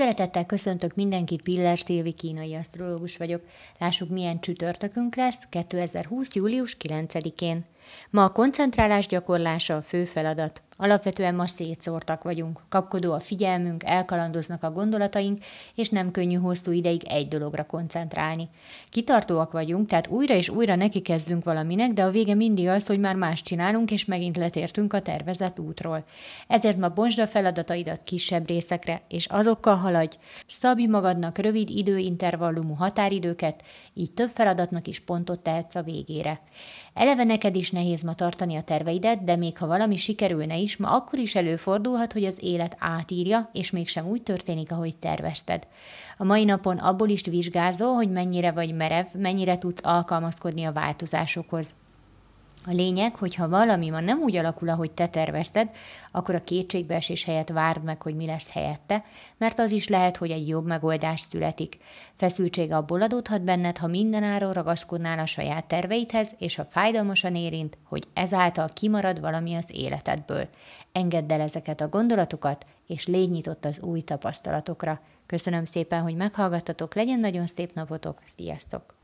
Szeretettel köszöntök mindenkit, Piller Szilvi kínai asztrológus vagyok. Lássuk, milyen csütörtökünk lesz 2020. július 9-én. Ma a koncentrálás gyakorlása a fő feladat. Alapvetően ma szétszórtak vagyunk, kapkodó a figyelmünk, elkalandoznak a gondolataink, és nem könnyű hosszú ideig egy dologra koncentrálni. Kitartóak vagyunk, tehát újra és újra neki kezdünk valaminek, de a vége mindig az, hogy már más csinálunk, és megint letértünk a tervezett útról. Ezért ma bontsd a feladataidat kisebb részekre, és azokkal haladj. Szabj magadnak rövid időintervallumú határidőket, így több feladatnak is pontot tehetsz a végére. Eleve neked is nehéz ma tartani a terveidet, de még ha valami sikerülne is, ma akkor is előfordulhat, hogy az élet átírja, és mégsem úgy történik, ahogy tervezted. A mai napon abból is vizsgázol, hogy mennyire vagy merev, mennyire tudsz alkalmazkodni a változásokhoz. A lényeg, hogy ha valami ma nem úgy alakul, ahogy te tervezted, akkor a kétségbeesés helyett várd meg, hogy mi lesz helyette, mert az is lehet, hogy egy jobb megoldás születik. Feszültség abból adódhat benned, ha mindenáron ragaszkodnál a saját terveidhez, és ha fájdalmasan érint, hogy ezáltal kimarad valami az életedből. Engedd el ezeket a gondolatokat, és légy nyitott az új tapasztalatokra. Köszönöm szépen, hogy meghallgattatok, legyen nagyon szép napotok, sziasztok!